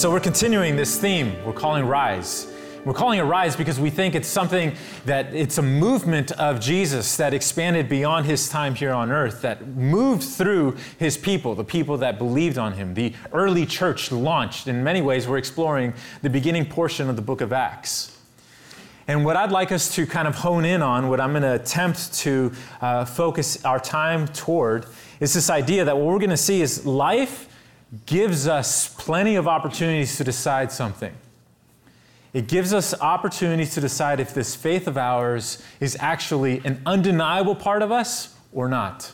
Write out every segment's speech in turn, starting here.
So we're continuing this theme we're calling Rise. We're calling it Rise because we think it's something that it's a movement of Jesus that expanded beyond his time here on earth, that moved through his people, the people that believed on him. The early church launched. In many ways, we're exploring the beginning portion of the book of Acts. And what I'd like us to kind of hone in on, what I'm going to attempt to uh, focus our time toward, is this idea that what we're going to see is life gives us plenty of opportunities to decide something. It gives us opportunities to decide if this faith of ours is actually an undeniable part of us or not.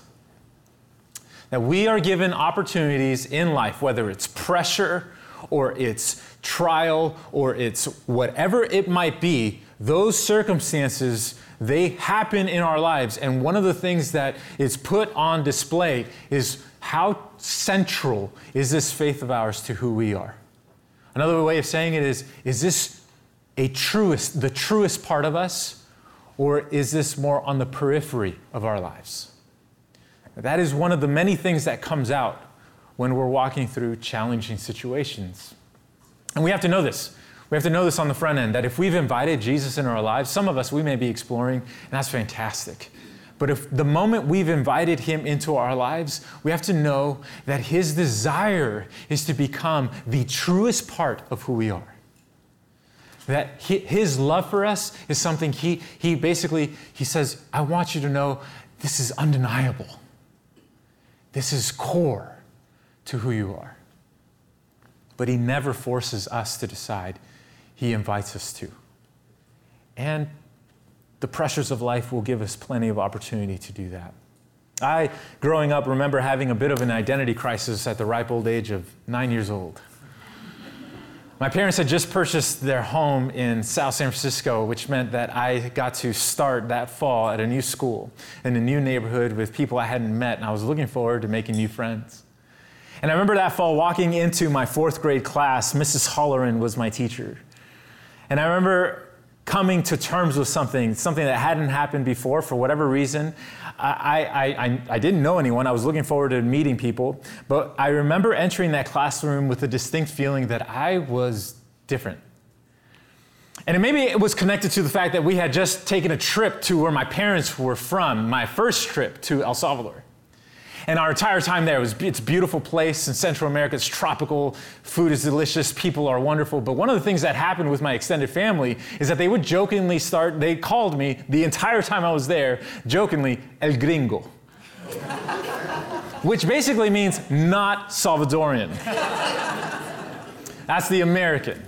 That we are given opportunities in life, whether it's pressure or it's trial or it's whatever it might be, those circumstances they happen in our lives and one of the things that is put on display is how central is this faith of ours to who we are? Another way of saying it is is this a truest the truest part of us or is this more on the periphery of our lives? That is one of the many things that comes out when we're walking through challenging situations. And we have to know this. We have to know this on the front end that if we've invited Jesus into our lives, some of us we may be exploring, and that's fantastic. But if the moment we've invited him into our lives, we have to know that his desire is to become the truest part of who we are. That his love for us is something he, he basically, he says, I want you to know this is undeniable. This is core to who you are. But he never forces us to decide he invites us to. And the pressures of life will give us plenty of opportunity to do that. I, growing up, remember having a bit of an identity crisis at the ripe old age of nine years old. My parents had just purchased their home in South San Francisco, which meant that I got to start that fall at a new school in a new neighborhood with people I hadn't met, and I was looking forward to making new friends. And I remember that fall walking into my fourth grade class, Mrs. Holleran was my teacher. And I remember coming to terms with something, something that hadn't happened before for whatever reason. I, I, I, I, didn't know anyone. I was looking forward to meeting people. But I remember entering that classroom with a distinct feeling that I was different. And it maybe it was connected to the fact that we had just taken a trip to where my parents were from, my first trip to El Salvador. And our entire time there was it's a beautiful place in Central America. It's tropical, food is delicious, people are wonderful. But one of the things that happened with my extended family is that they would jokingly start. They called me the entire time I was there, jokingly El Gringo, which basically means not Salvadorian. That's the American.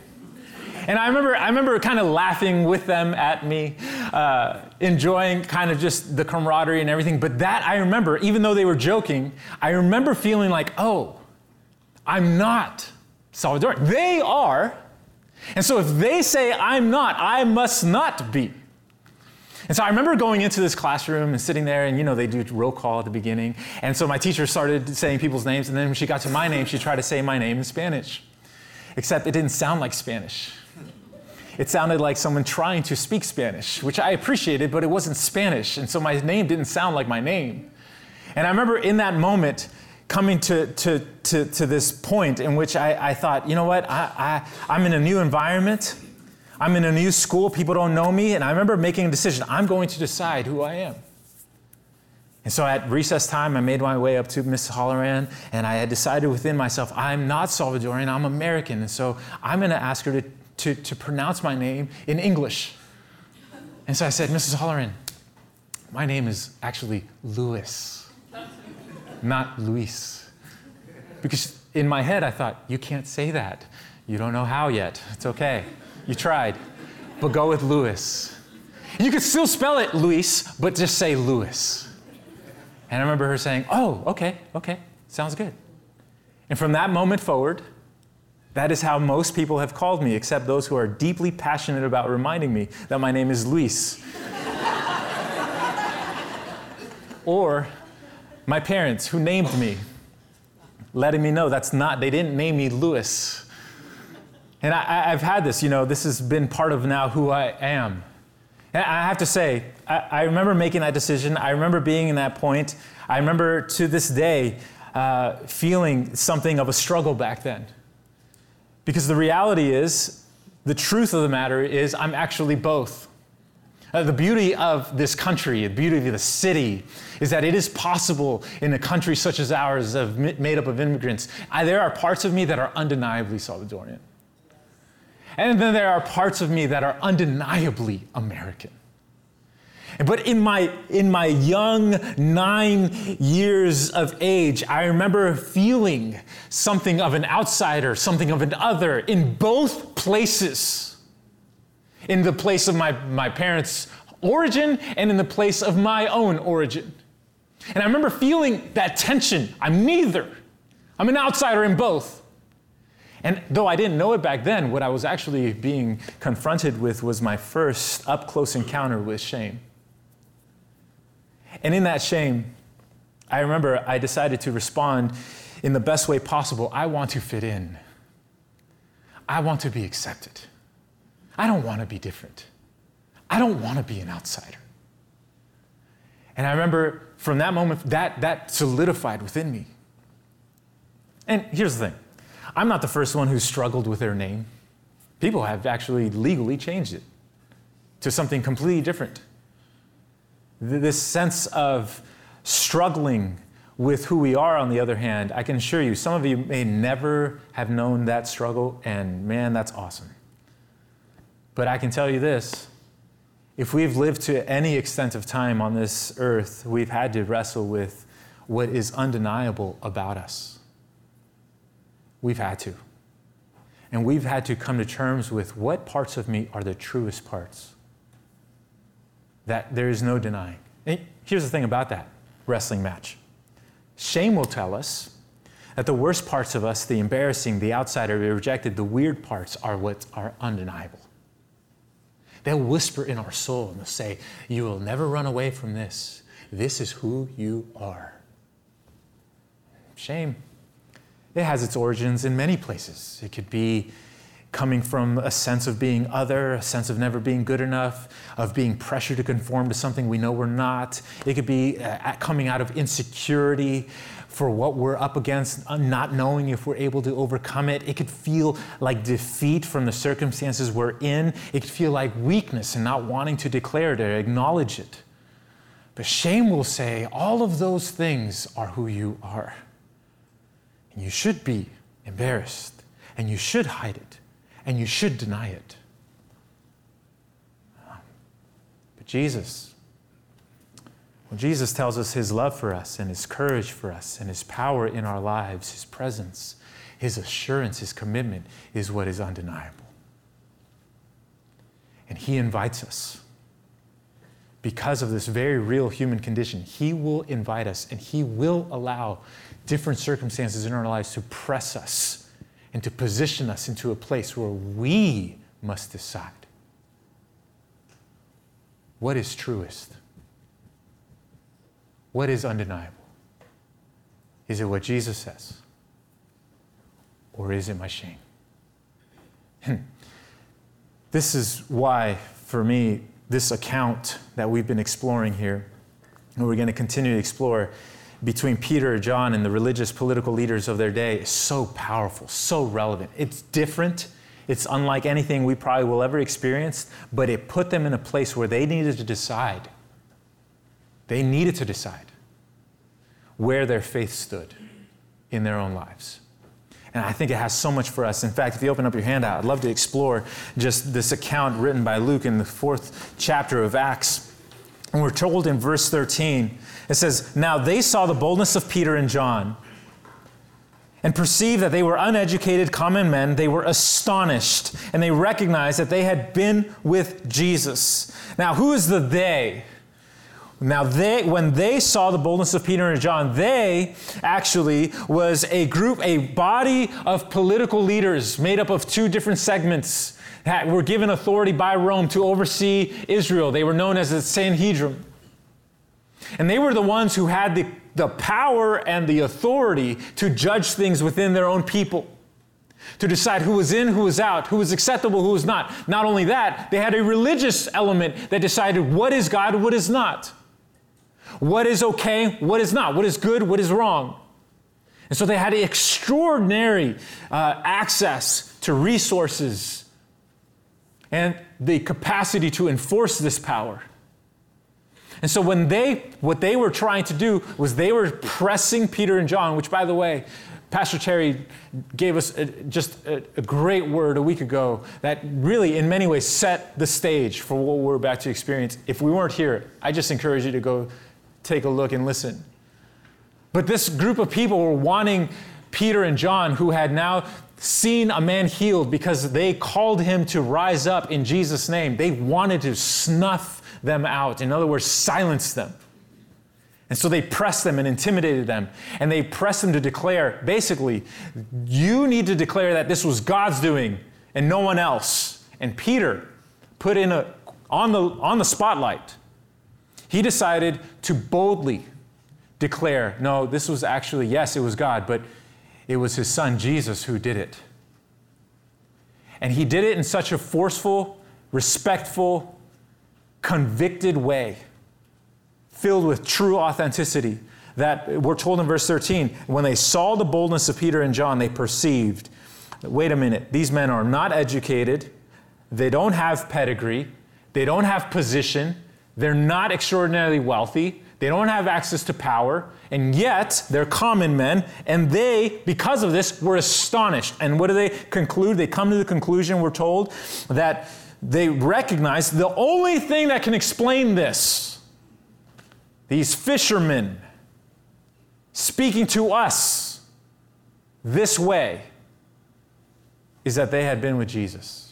And I remember, I remember kind of laughing with them at me, uh, enjoying kind of just the camaraderie and everything. But that I remember, even though they were joking, I remember feeling like, oh, I'm not Salvadorian. They are. And so if they say I'm not, I must not be. And so I remember going into this classroom and sitting there, and you know, they do roll call at the beginning. And so my teacher started saying people's names, and then when she got to my name, she tried to say my name in Spanish. Except it didn't sound like Spanish it sounded like someone trying to speak Spanish, which I appreciated, but it wasn't Spanish. And so my name didn't sound like my name. And I remember in that moment coming to, to, to, to this point in which I, I thought, you know what, I, I, I'm in a new environment. I'm in a new school. People don't know me. And I remember making a decision. I'm going to decide who I am. And so at recess time, I made my way up to Miss Holleran, and I had decided within myself, I'm not Salvadorian, I'm American. And so I'm going to ask her to to, to pronounce my name in English. And so I said, Mrs. Holleran, my name is actually Lewis, not Luis. Because in my head, I thought, you can't say that. You don't know how yet. It's okay. You tried. But go with Lewis. You could still spell it Luis, but just say Lewis. And I remember her saying, Oh, okay, okay, sounds good. And from that moment forward, that is how most people have called me, except those who are deeply passionate about reminding me that my name is Luis. or my parents who named me, letting me know that's not, they didn't name me Louis. And I, have had this, you know, this has been part of now who I am. And I have to say, I, I remember making that decision. I remember being in that point. I remember to this day uh, feeling something of a struggle back then Because the reality is, the truth of the matter is, I'm actually both. Uh, the beauty of this country, the beauty of the city, is that it is possible in a country such as ours, of, made up of immigrants. I, there are parts of me that are undeniably Salvadorian. And then there are parts of me that are undeniably American. But in my, in my young nine years of age, I remember feeling something of an outsider, something of an other in both places. In the place of my, my parents' origin and in the place of my own origin. And I remember feeling that tension. I'm neither. I'm an outsider in both. And though I didn't know it back then, what I was actually being confronted with was my first up close encounter with shame. And in that shame, I remember I decided to respond in the best way possible. I want to fit in. I want to be accepted. I don't want to be different. I don't want to be an outsider. And I remember from that moment, that, that solidified within me. And here's the thing I'm not the first one who struggled with their name. People have actually legally changed it to something completely different. This sense of struggling with who we are, on the other hand, I can assure you, some of you may never have known that struggle, and man, that's awesome. But I can tell you this if we've lived to any extent of time on this earth, we've had to wrestle with what is undeniable about us. We've had to. And we've had to come to terms with what parts of me are the truest parts that there is no denying. And here's the thing about that wrestling match shame will tell us that the worst parts of us, the embarrassing, the outsider, the rejected, the weird parts, are what are undeniable. They'll whisper in our soul and they'll say, You will never run away from this. This is who you are. Shame. It has its origins in many places. It could be coming from a sense of being other, a sense of never being good enough, of being pressured to conform to something we know we're not. It could be uh, coming out of insecurity for what we're up against, uh, not knowing if we're able to overcome it. It could feel like defeat from the circumstances we're in. It could feel like weakness and not wanting to declare it or acknowledge it. But shame will say all of those things are who you are. And you should be embarrassed and you should hide it and you should deny it. But Jesus, well, Jesus tells us his love for us and his courage for us and his power in our lives, his presence, his assurance, his commitment is what is undeniable. And he invites us. Because of this very real human condition, he will invite us and he will allow different circumstances in our lives to press us and to position us into a place where we must decide what is truest, what is undeniable. Is it what Jesus says? Or is it my shame? Hmm. this is why, for me, this account that we've been exploring here, and we're going to continue to explore, between Peter, and John, and the religious political leaders of their day is so powerful, so relevant. It's different. It's unlike anything we probably will ever experience, but it put them in a place where they needed to decide. They needed to decide where their faith stood in their own lives. And I think it has so much for us. In fact, if you open up your handout, I'd love to explore just this account written by Luke in the fourth chapter of Acts. And we're told in verse 13 it says, Now they saw the boldness of Peter and John and perceived that they were uneducated common men. They were astonished and they recognized that they had been with Jesus. Now, who is the they? Now, they, when they saw the boldness of Peter and John, they actually was a group, a body of political leaders made up of two different segments were given authority by Rome to oversee Israel. They were known as the Sanhedrin. And they were the ones who had the, the power and the authority to judge things within their own people, to decide who was in, who was out, who was acceptable, who was not. Not only that, they had a religious element that decided what is God, what is not, what is okay, what is not, what is good, what is wrong. And so they had extraordinary uh, access to resources and the capacity to enforce this power. And so when they what they were trying to do was they were pressing Peter and John, which by the way, Pastor Terry gave us a, just a, a, great word a week ago that really, in many ways, set the stage for what we're about to experience. If we weren't here, I just encourage you to go take a look and listen. But this group of people were wanting Peter and John, who had now seen a man healed because they called him to rise up in Jesus' name. They wanted to snuff them out. In other words, silence them. And so they pressed them and intimidated them. And they pressed them to declare basically, you need to declare that this was God's doing and no one else. And Peter put in a, on the, on the spotlight, he decided to boldly declare, no, this was actually, yes, it was God, but it was his son Jesus who did it. And he did it in such a forceful, respectful, convicted way filled with true authenticity. That we're told in verse 13, when they saw the boldness of Peter and John, they perceived wait a minute, these men are not educated, they don't have pedigree, they don't have position, they're not extraordinarily wealthy, they don't have access to power, and yet they're common men, and they, because of this, were astonished. And what do they conclude? They come to the conclusion, we're told, that they recognize the only thing that can explain this these fishermen speaking to us this way is that they had been with Jesus.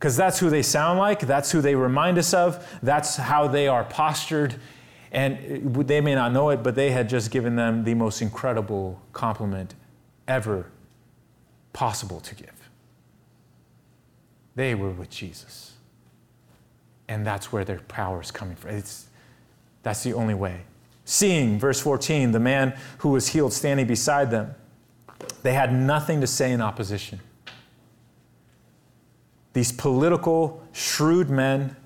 Because that's who they sound like, that's who they remind us of, that's how they are postured. And uh, they may not know it, but they had just given them the most incredible compliment ever possible to give. They were with Jesus. And that's where their power is coming from. It's, that's the only way. Seeing, verse 14, the man who was healed standing beside them, they had nothing to say in opposition. These political, shrewd men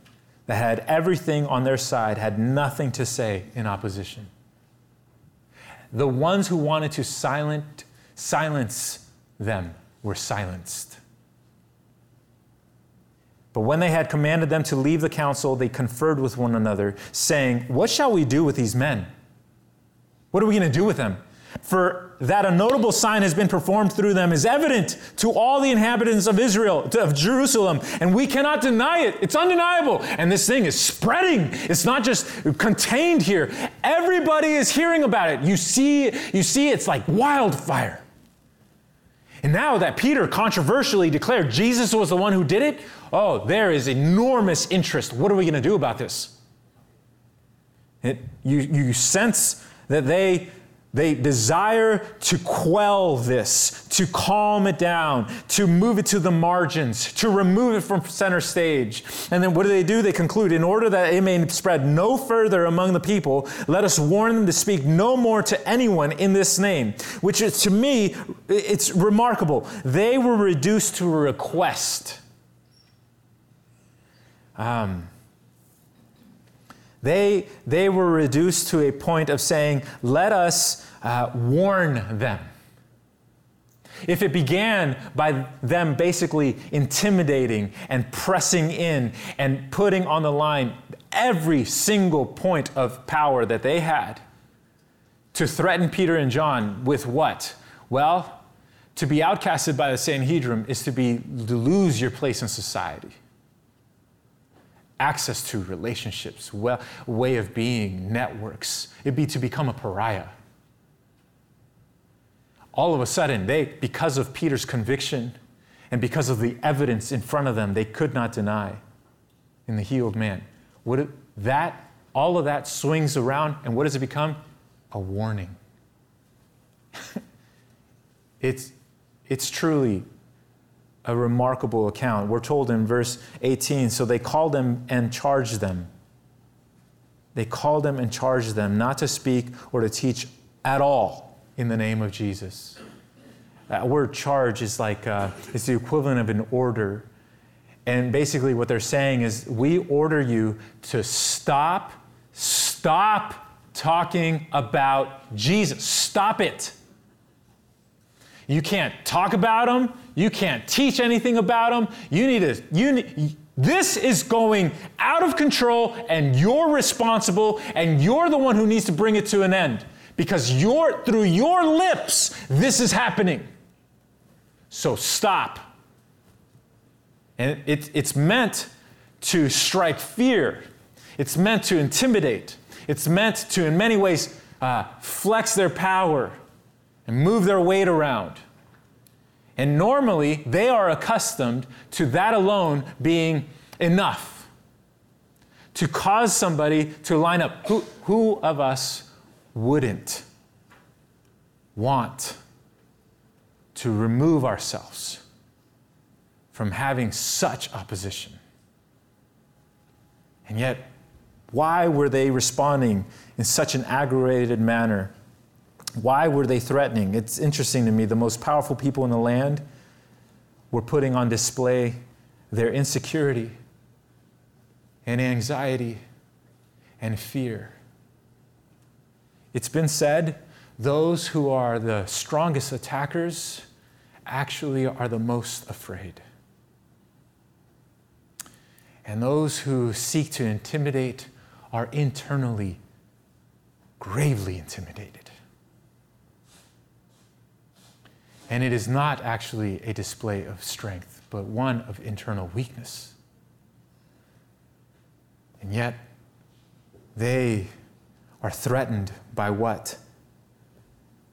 that had everything on their side had nothing to say in opposition. The ones who wanted to silent, silence them were silenced. But when they had commanded them to leave the council, they conferred with one another, saying, What shall we do with these men? What are we going to do with them? For that a notable sign has been performed through them is evident to all the inhabitants of Israel, of Jerusalem, and we cannot deny it. It's undeniable. And this thing is spreading. It's not just contained here. Everybody is hearing about it. You see, you see it's like wildfire. And now that Peter controversially declared Jesus was the one who did it, oh, there is enormous interest. What are we going to do about this? It, you, you sense that they, they desire to quell this, to calm it down, to move it to the margins, to remove it from center stage. And then what do they do? They conclude, in order that it may spread no further among the people, let us warn them to speak no more to anyone in this name. Which is, to me, it's remarkable. They were reduced to a request. Um, they, they were reduced to a point of saying, let us uh, warn them. If it began by them basically intimidating and pressing in and putting on the line every single point of power that they had to threaten Peter and John with what? Well, to be outcasted by the Sanhedrin is to be to lose your place in society access to relationships, well, way of being, networks. It'd be to become a pariah. All of a sudden, they, because of Peter's conviction and because of the evidence in front of them, they could not deny in the healed man. What it, that, all of that swings around, and what does it become? A warning. it's, it's truly a remarkable account. We're told in verse 18 so they called them and charged them. They called them and charged them not to speak or to teach at all in the name of Jesus. That word charge is like, uh, it's the equivalent of an order. And basically, what they're saying is, we order you to stop, stop talking about Jesus. Stop it. You can't talk about him. You can't teach anything about them. You need to, you this is going out of control and you're responsible and you're the one who needs to bring it to an end because you're, through your lips, this is happening. So stop. And it, it's meant to strike fear, it's meant to intimidate, it's meant to, in many ways, uh, flex their power and move their weight around. And normally, they are accustomed to that alone being enough to cause somebody to line up. Who, who of us wouldn't want to remove ourselves from having such opposition? And yet, why were they responding in such an aggravated manner? Why were they threatening? It's interesting to me. The most powerful people in the land were putting on display their insecurity and anxiety and fear. It's been said those who are the strongest attackers actually are the most afraid. And those who seek to intimidate are internally gravely intimidated. And it is not actually a display of strength, but one of internal weakness. And yet, they are threatened by what?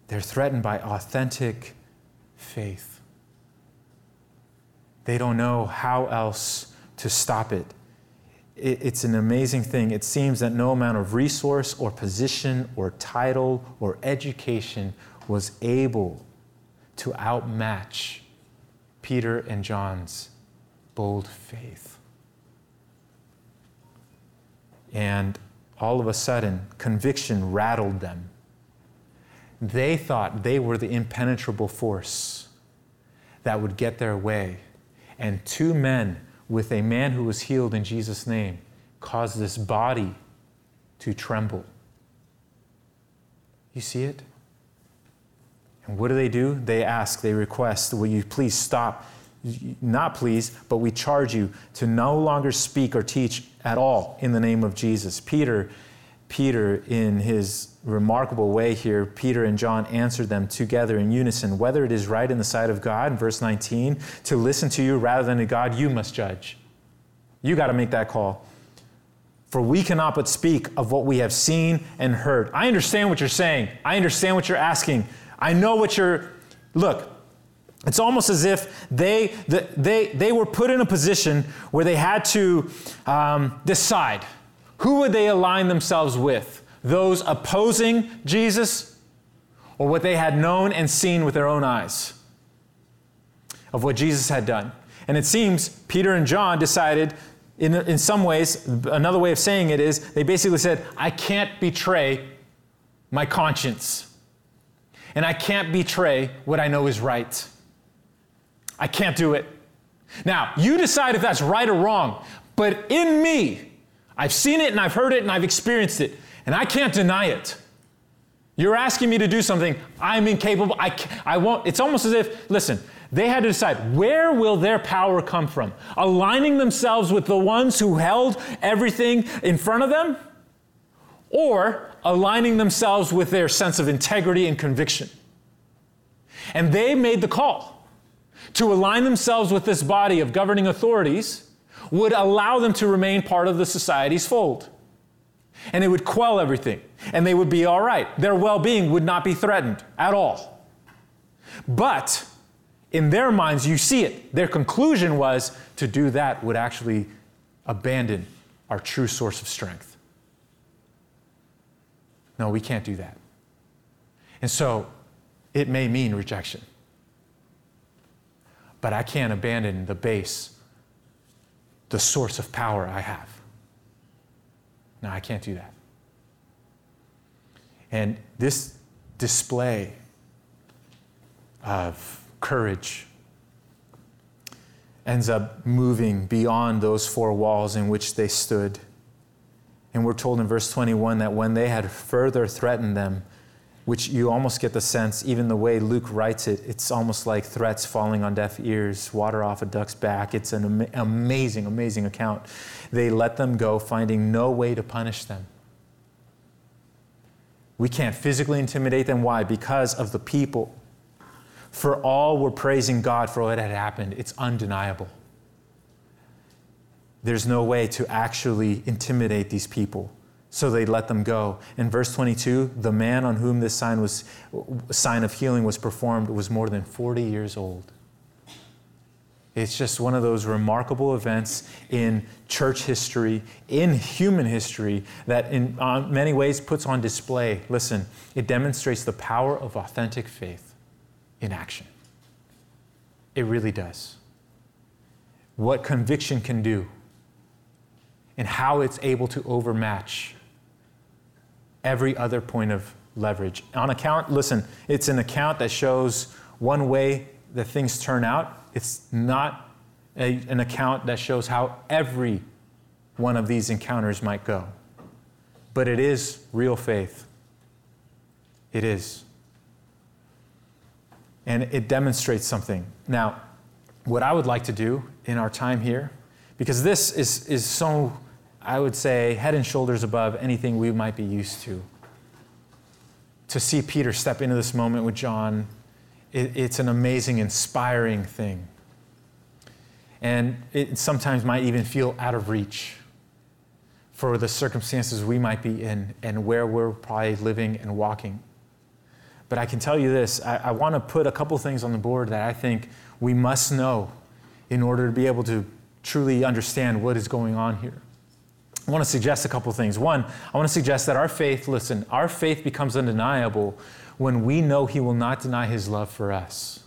They're threatened by authentic faith. They don't know how else to stop it. It's an amazing thing. It seems that no amount of resource or position or title or education was able to outmatch Peter and John's bold faith. And all of a sudden, conviction rattled them. They thought they were the impenetrable force that would get their way. And two men with a man who was healed in Jesus' name caused this body to tremble. You see it? And what do they do? They ask, they request, Will you please stop not please, but we charge you to no longer speak or teach at all in the name of Jesus. Peter, Peter, in his remarkable way here, Peter and John answered them together in unison. Whether it is right in the sight of God, in verse 19, to listen to you rather than to God, you must judge. You got to make that call. For we cannot but speak of what we have seen and heard. I understand what you're saying. I understand what you're asking. I know what you're. Look, it's almost as if they, they, they were put in a position where they had to um, decide who would they align themselves with those opposing jesus or what they had known and seen with their own eyes of what jesus had done and it seems peter and john decided in, in some ways another way of saying it is they basically said i can't betray my conscience and i can't betray what i know is right I can't do it. Now, you decide if that's right or wrong, but in me, I've seen it and I've heard it and I've experienced it, and I can't deny it. You're asking me to do something I'm incapable. I, I won't. It's almost as if, listen, they had to decide where will their power come from? Aligning themselves with the ones who held everything in front of them, or aligning themselves with their sense of integrity and conviction. And they made the call to align themselves with this body of governing authorities would allow them to remain part of the society's fold. And it would quell everything, and they would be all right. Their well being would not be threatened at all. But in their minds, you see it. Their conclusion was to do that would actually abandon our true source of strength. No, we can't do that. And so it may mean rejection but I can't abandon the base, the source of power I have. No, I can't do that. And this display of courage ends up moving beyond those four walls in which they stood. And we're told in verse 21 that when they had further threatened them, which you almost get the sense, even the way Luke writes it, it's almost like threats falling on deaf ears, water off a duck's back. It's an am- amazing, amazing account. They let them go, finding no way to punish them. We can't physically intimidate them. Why? Because of the people. For all were praising God for what had happened. It's undeniable. There's no way to actually intimidate these people. So they let them go. In verse 22, the man on whom this sign was sign of healing was performed was more than 40 years old. It's just one of those remarkable events in church history, in human history, that in uh, many ways puts on display. Listen, it demonstrates the power of authentic faith in action. It really does. What conviction can do, and how it's able to overmatch every other point of leverage. On account, listen, it's an account that shows one way that things turn out. It's not a, an account that shows how every one of these encounters might go. But it is real faith. It is. And it demonstrates something. Now, what I would like to do in our time here, because this is, is so I would say, head and shoulders above anything we might be used to. To see Peter step into this moment with John, it, it's an amazing, inspiring thing. And it sometimes might even feel out of reach for the circumstances we might be in and where we're probably living and walking. But I can tell you this I, I want to put a couple things on the board that I think we must know in order to be able to truly understand what is going on here. I want to suggest a couple things. One, I want to suggest that our faith, listen, our faith becomes undeniable when we know He will not deny His love for us.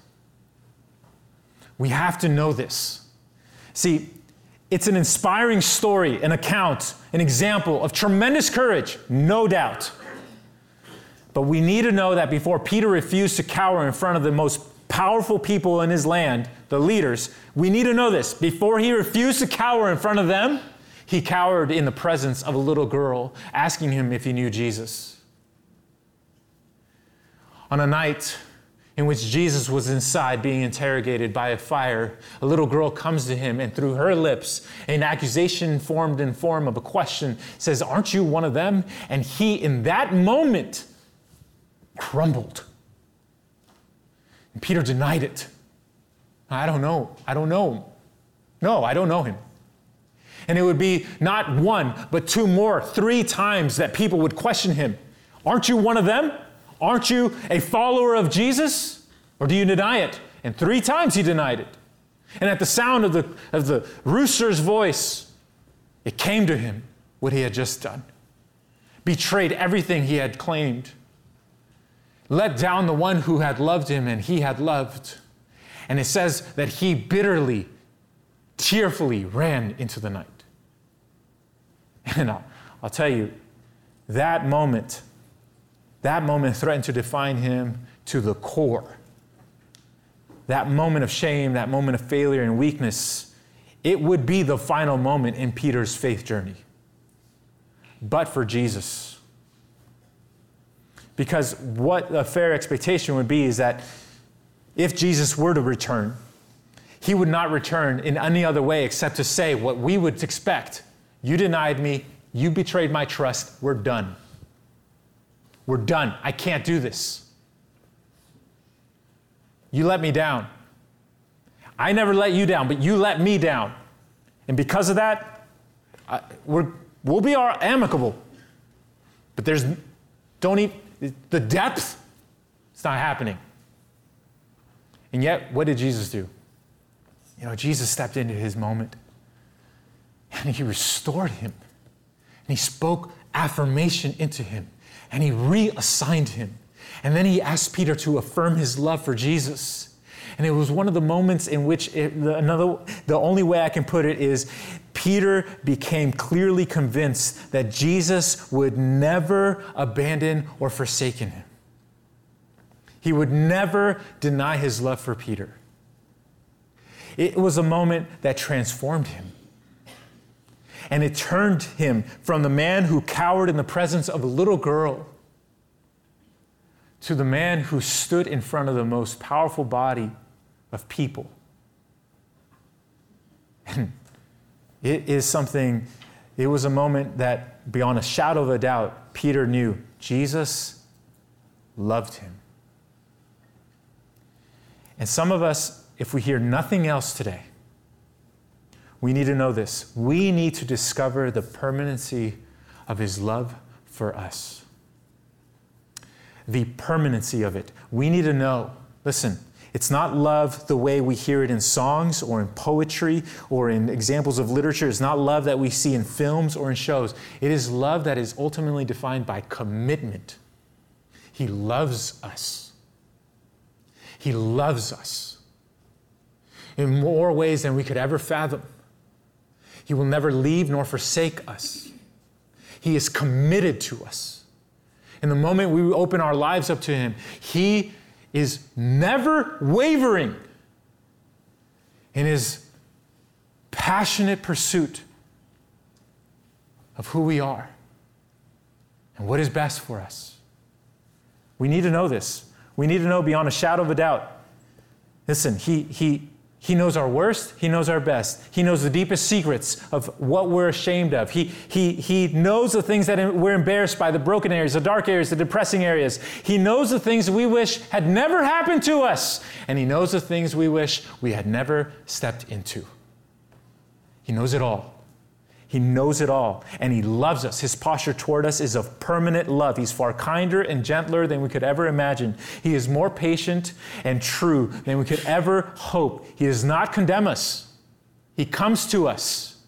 We have to know this. See, it's an inspiring story, an account, an example of tremendous courage, no doubt. But we need to know that before Peter refused to cower in front of the most powerful people in his land, the leaders, we need to know this. Before he refused to cower in front of them, he cowered in the presence of a little girl, asking him if he knew Jesus. On a night in which Jesus was inside being interrogated by a fire, a little girl comes to him and through her lips, an accusation formed in form of a question says, Aren't you one of them? And he, in that moment, crumbled. And Peter denied it. I don't know. I don't know. No, I don't know him. And it would be not one, but two more, three times that people would question him Aren't you one of them? Aren't you a follower of Jesus? Or do you deny it? And three times he denied it. And at the sound of the, of the rooster's voice, it came to him what he had just done. Betrayed everything he had claimed. Let down the one who had loved him and he had loved. And it says that he bitterly, tearfully ran into the night. And I'll, I'll tell you, that moment, that moment threatened to define him to the core. That moment of shame, that moment of failure and weakness, it would be the final moment in Peter's faith journey. But for Jesus. Because what a fair expectation would be is that if Jesus were to return, he would not return in any other way except to say what we would expect you denied me. You betrayed my trust. We're done. We're done. I can't do this. You let me down. I never let you down, but you let me down. And because of that, I, we're, we'll be our amicable. But there's, don't even, the depth, it's not happening. And yet, what did Jesus do? You know, Jesus stepped into his moment and he restored him. And he spoke affirmation into him. And he reassigned him. And then he asked Peter to affirm his love for Jesus. And it was one of the moments in which it, the, another, the only way I can put it is Peter became clearly convinced that Jesus would never abandon or forsaken him. He would never deny his love for Peter. It was a moment that transformed him. And it turned him from the man who cowered in the presence of a little girl to the man who stood in front of the most powerful body of people. And it is something, it was a moment that, beyond a shadow of a doubt, Peter knew Jesus loved him. And some of us, if we hear nothing else today, we need to know this. We need to discover the permanency of his love for us. The permanency of it. We need to know. Listen, it's not love the way we hear it in songs or in poetry or in examples of literature. It's not love that we see in films or in shows. It is love that is ultimately defined by commitment. He loves us. He loves us in more ways than we could ever fathom. He will never leave nor forsake us. He is committed to us. In the moment we open our lives up to Him, He is never wavering in his passionate pursuit of who we are and what is best for us. We need to know this. We need to know beyond a shadow of a doubt. Listen, he, he, he knows our worst, He knows our best. He knows the deepest secrets of what we're ashamed of. He, he, he knows the things that we're embarrassed by, the broken areas, the dark areas, the depressing areas. He knows the things we wish had never happened to us. And He knows the things we wish we had never stepped into. He knows it all. He knows it all, and He loves us. His posture toward us is of permanent love. He's far kinder and gentler than we could ever imagine. He is more patient and true than we could ever hope. He does not condemn us, He comes to us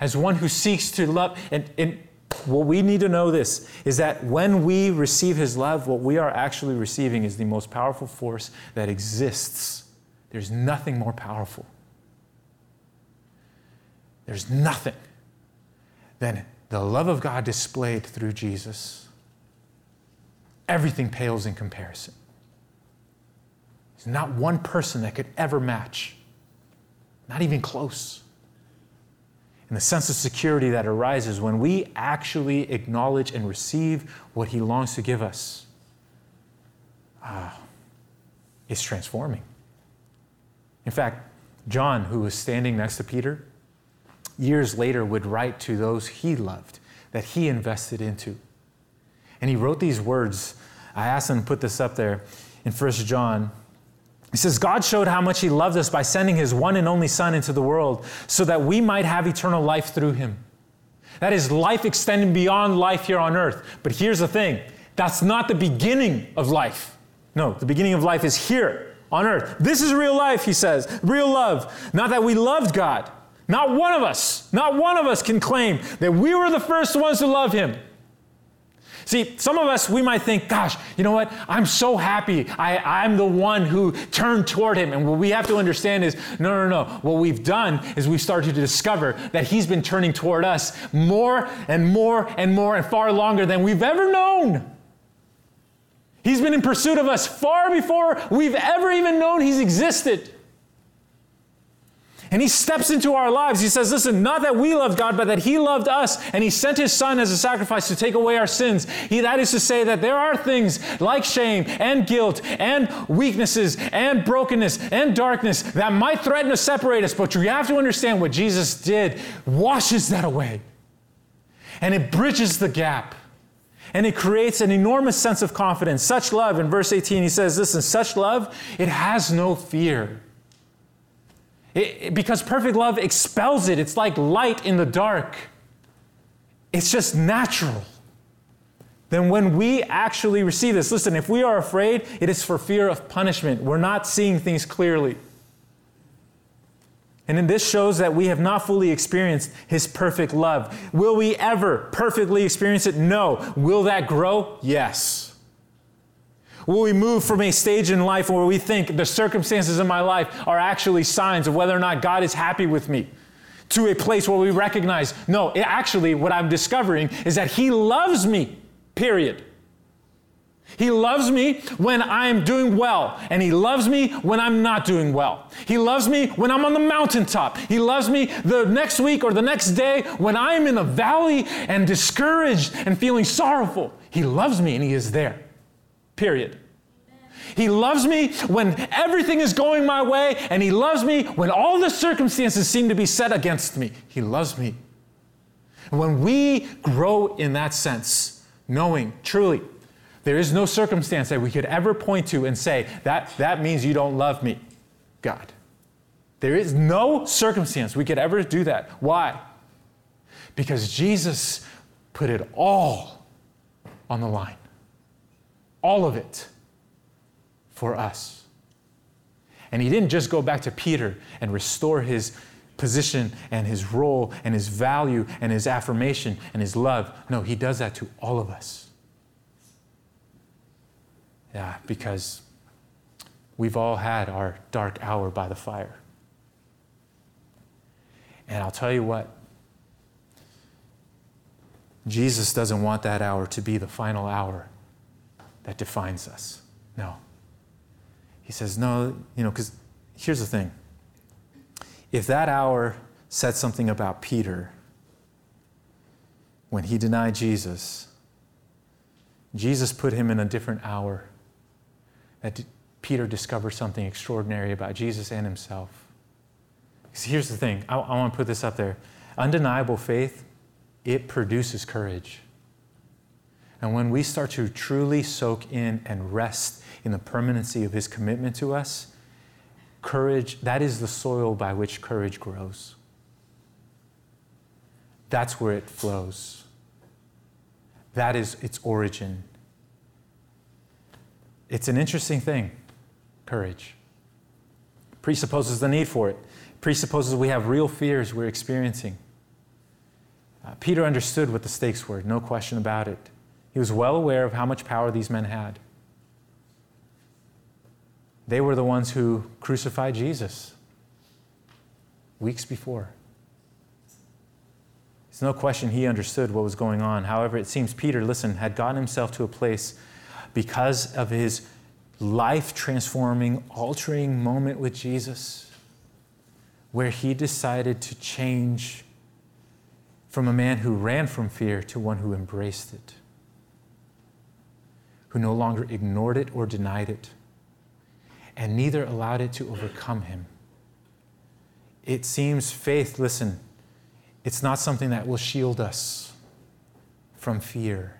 as one who seeks to love. And, and what we need to know this is that when we receive His love, what we are actually receiving is the most powerful force that exists. There's nothing more powerful. There's nothing than the love of God displayed through Jesus. Everything pales in comparison. There's not one person that could ever match, not even close. And the sense of security that arises when we actually acknowledge and receive what He longs to give us ah, is transforming. In fact, John, who was standing next to Peter, years later would write to those he loved, that he invested into. And he wrote these words. I asked him to put this up there in 1 John. He says, God showed how much he loved us by sending his one and only Son into the world so that we might have eternal life through him. That is life extending beyond life here on earth. But here's the thing that's not the beginning of life. No, the beginning of life is here on earth. This is real life, he says, real love. Not that we loved God, not one of us, not one of us can claim that we were the first ones to love him. See, some of us, we might think, gosh, you know what? I'm so happy. I, I'm the one who turned toward him. And what we have to understand is no, no, no. What we've done is we've started to discover that he's been turning toward us more and more and more and far longer than we've ever known. He's been in pursuit of us far before we've ever even known he's existed. And he steps into our lives. He says, Listen, not that we love God, but that he loved us and he sent his son as a sacrifice to take away our sins. He, that is to say, that there are things like shame and guilt and weaknesses and brokenness and darkness that might threaten to separate us, but you have to understand what Jesus did washes that away. And it bridges the gap. And it creates an enormous sense of confidence. Such love, in verse 18, he says, Listen, such love, it has no fear. It, because perfect love expels it. It's like light in the dark. It's just natural. Then, when we actually receive this, listen, if we are afraid, it is for fear of punishment. We're not seeing things clearly. And then this shows that we have not fully experienced His perfect love. Will we ever perfectly experience it? No. Will that grow? Yes. Will we move from a stage in life where we think the circumstances in my life are actually signs of whether or not God is happy with me? To a place where we recognize, no, it actually, what I'm discovering is that He loves me, period. He loves me when I'm doing well, and He loves me when I'm not doing well. He loves me when I'm on the mountaintop. He loves me the next week or the next day when I'm in a valley and discouraged and feeling sorrowful. He loves me and He is there. Period. He loves me when everything is going my way, and He loves me when all the circumstances seem to be set against me. He loves me. When we grow in that sense, knowing truly, there is no circumstance that we could ever point to and say, that, that means you don't love me, God. There is no circumstance we could ever do that. Why? Because Jesus put it all on the line. All of it for us. And he didn't just go back to Peter and restore his position and his role and his value and his affirmation and his love. No, he does that to all of us. Yeah, because we've all had our dark hour by the fire. And I'll tell you what, Jesus doesn't want that hour to be the final hour that defines us. No. He says, no, you know, because here's the thing. If that hour said something about Peter when he denied Jesus, Jesus put him in a different hour. That Peter discovered something extraordinary about Jesus and himself. Because here's the thing I, I want to put this up there. Undeniable faith, it produces courage. And when we start to truly soak in and rest in the permanency of his commitment to us, courage, that is the soil by which courage grows. That's where it flows. That is its origin. It's an interesting thing, courage. Presupposes the need for it, presupposes we have real fears we're experiencing. Uh, Peter understood what the stakes were, no question about it. He was well aware of how much power these men had. They were the ones who crucified Jesus weeks before. It's no question he understood what was going on. However, it seems Peter, listen, had gotten himself to a place because of his life transforming, altering moment with Jesus, where he decided to change from a man who ran from fear to one who embraced it, who no longer ignored it or denied it and neither allowed it to overcome him. It seems faith, listen, it's not something that will shield us from fear.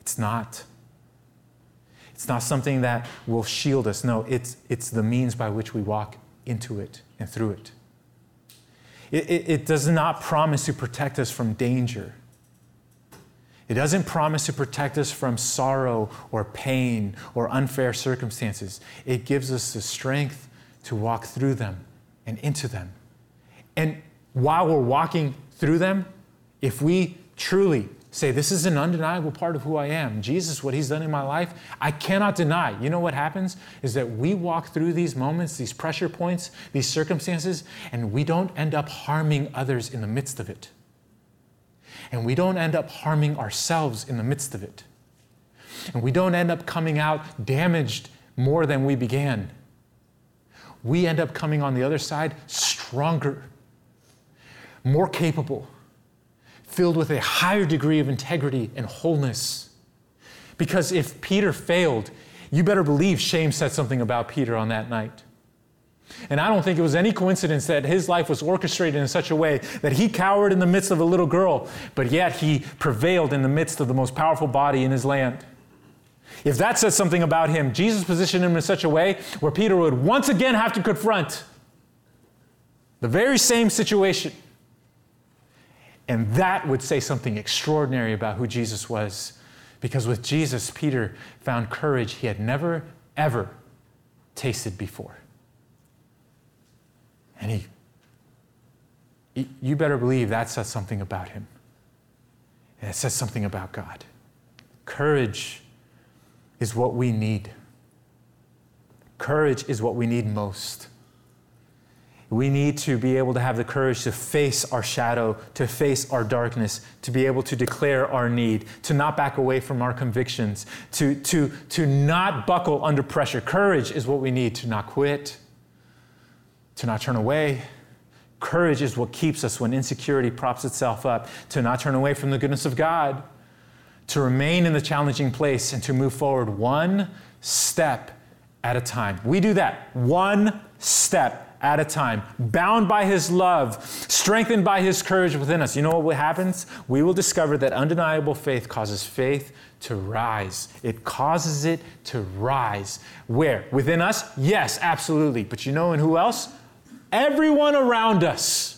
It's not. It's not something that will shield us. No, it's, it's the means by which we walk into it and through it. It, it, it does not promise to protect us from danger. It doesn't promise to protect us from sorrow or pain or unfair circumstances. It gives us the strength to walk through them and into them. And while we're walking through them, if we truly say, This is an undeniable part of who I am, Jesus, what He's done in my life, I cannot deny. You know what happens? Is that we walk through these moments, these pressure points, these circumstances, and we don't end up harming others in the midst of it and we don't end up harming ourselves in the midst of it. And we don't end up coming out damaged more than we began. We end up coming on the other side stronger, more capable, filled with a higher degree of integrity and wholeness. Because if Peter failed, you better believe shame said something about Peter on that night. And I don't think it was any coincidence that his life was orchestrated in such a way that he cowered in the midst of a little girl, but yet he prevailed in the midst of the most powerful body in his land. If that says something about him, Jesus positioned him in such a way where Peter would once again have to confront the very same situation. And that would say something extraordinary about who Jesus was. Because with Jesus, Peter found courage he had never, ever tasted before. And he, you better believe that says something about him. And it says something about God. Courage is what we need. Courage is what we need most. We need to be able to have the courage to face our shadow, to face our darkness, to be able to declare our need, to not back away from our convictions, to, to, to not buckle under pressure. Courage is what we need to not quit, to not turn away. Courage is what keeps us when insecurity props itself up, to not turn away from the goodness of God, to remain in the challenging place, and to move forward one step at a time. We do that one step at a time, bound by His love, strengthened by His courage within us. You know what happens? We will discover that undeniable faith causes faith to rise. It causes it to rise. Where? Within us? Yes, absolutely. But you know, and who else? Everyone around us.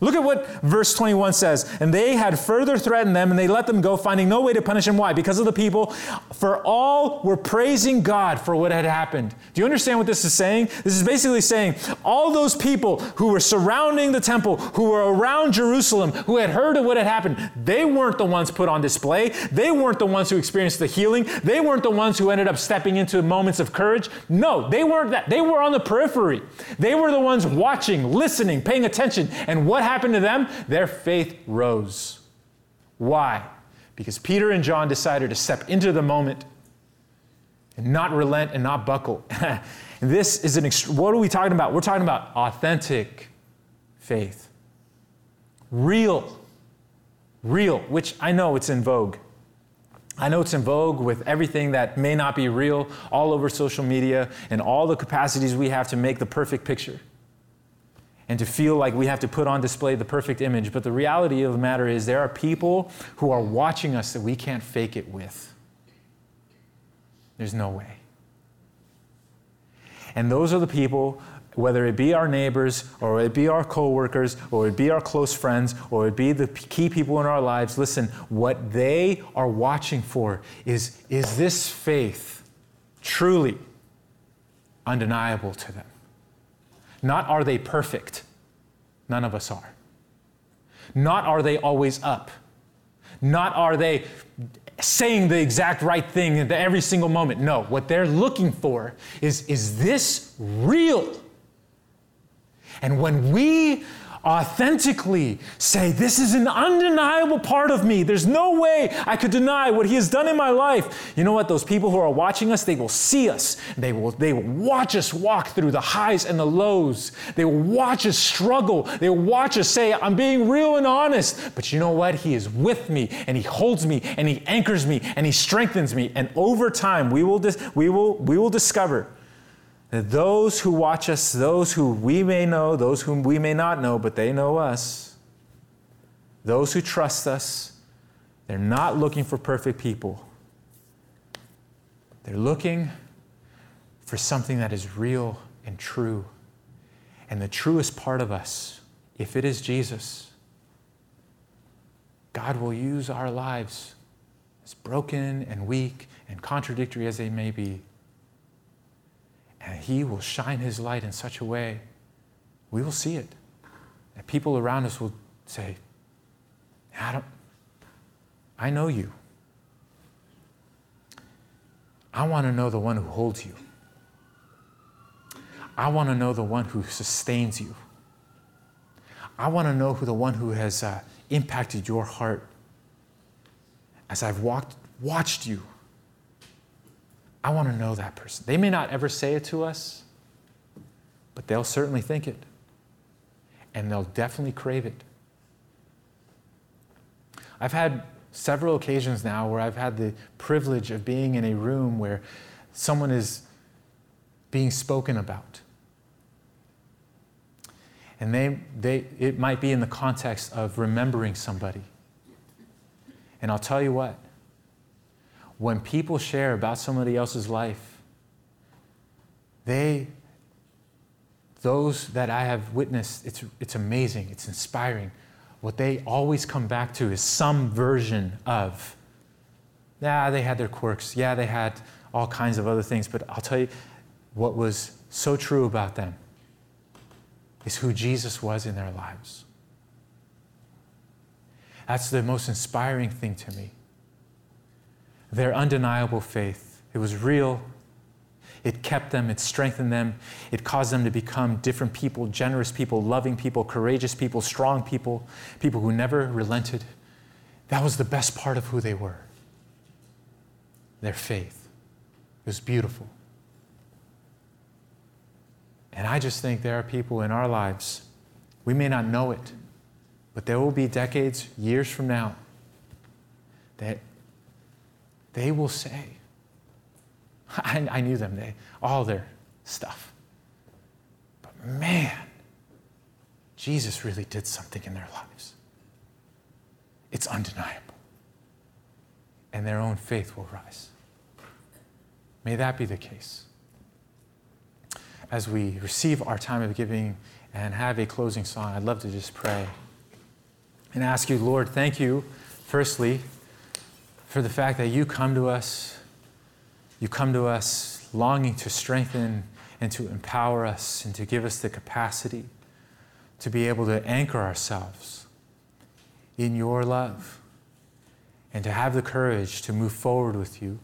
Look at what verse 21 says. And they had further threatened them, and they let them go, finding no way to punish them. Why? Because of the people. For all were praising God for what had happened. Do you understand what this is saying? This is basically saying all those people who were surrounding the temple, who were around Jerusalem, who had heard of what had happened, they weren't the ones put on display. They weren't the ones who experienced the healing. They weren't the ones who ended up stepping into moments of courage. No, they weren't that. They were on the periphery. They were the ones watching, listening, paying attention. And what happened to them? Their faith rose. Why? Because Peter and John decided to step into the moment and not relent and not buckle. this is an, ext- what are we talking about? We're talking about authentic faith. Real. Real, which I know it's in vogue. I know it's in vogue with everything that may not be real all over social media and all the capacities we have to make the perfect picture and to feel like we have to put on display the perfect image. But the reality of the matter is, there are people who are watching us that we can't fake it with. There's no way. And those are the people, whether it be our neighbors, or it be our coworkers, or it be our close friends, or it be the key people in our lives, listen, what they are watching for is is this faith truly undeniable to them? Not are they perfect? None of us are. Not are they always up. Not are they saying the exact right thing at every single moment. No, what they're looking for is is this real? And when we authentically say, This is an undeniable part of me. There's no way I could deny what He has done in my life. You know what? Those people who are watching us, they will see us. They will, they will watch us walk through the highs and the lows. They will watch us struggle. They will watch us say, I'm being real and honest. But you know what? He is with me and He holds me and He anchors me and He strengthens me. And over time, we will, dis- we will, we will discover that those who watch us, those who we may know, those whom we may not know, but they know us, those who trust us, they're not looking for perfect people. They're looking for something that is real and true. And the truest part of us, if it is Jesus, God will use our lives, as broken and weak and contradictory as they may be, and He will shine His light in such a way, we will see it. And people around us will say, Adam, I know you. I want to know the one who holds you. I want to know the one who sustains you. I want to know who the one who has uh, impacted your heart as I've walked, watched you I want to know that person. They may not ever say it to us, but they'll certainly think it. And they'll definitely crave it. I've had several occasions now where I've had the privilege of being in a room where someone is being spoken about. And they, they, it might be in the context of remembering somebody. And I'll tell you what, when people share about somebody else's life, they, those that I have witnessed, it's, it's amazing, it's inspiring. What they always come back to is some version of, yeah, they had their quirks, yeah, they had all kinds of other things, but I'll tell you what was so true about them is who Jesus was in their lives. That's the most inspiring thing to me their undeniable faith. It was real, It kept them, it strengthened them, it caused them to become different people, generous people, loving people, courageous people, strong people, people who never relented. That was the best part of who they were their faith. It was beautiful. And I just think there are people in our lives, we may not know it, but there will be decades, years from now, that they will say, I, I knew them, they, all their stuff. But man, Jesus really did something in their lives. It's undeniable. And their own faith will rise. May that be the case. As we receive our time of giving and have a closing song, I'd love to just pray and ask you, Lord, thank you, firstly, for the fact that you come to us, you come to us longing to strengthen and to empower us and to give us the capacity to be able to anchor ourselves in your love and to have the courage to move forward with you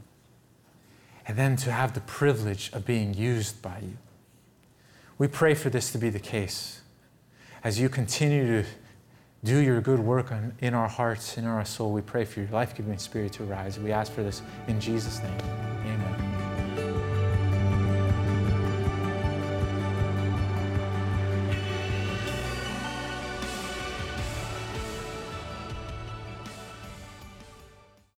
and then to have the privilege of being used by you. We pray for this to be the case as you continue to do your good work in our hearts, in our soul. We pray for your life giving spirit to rise. We ask for this in Jesus' name.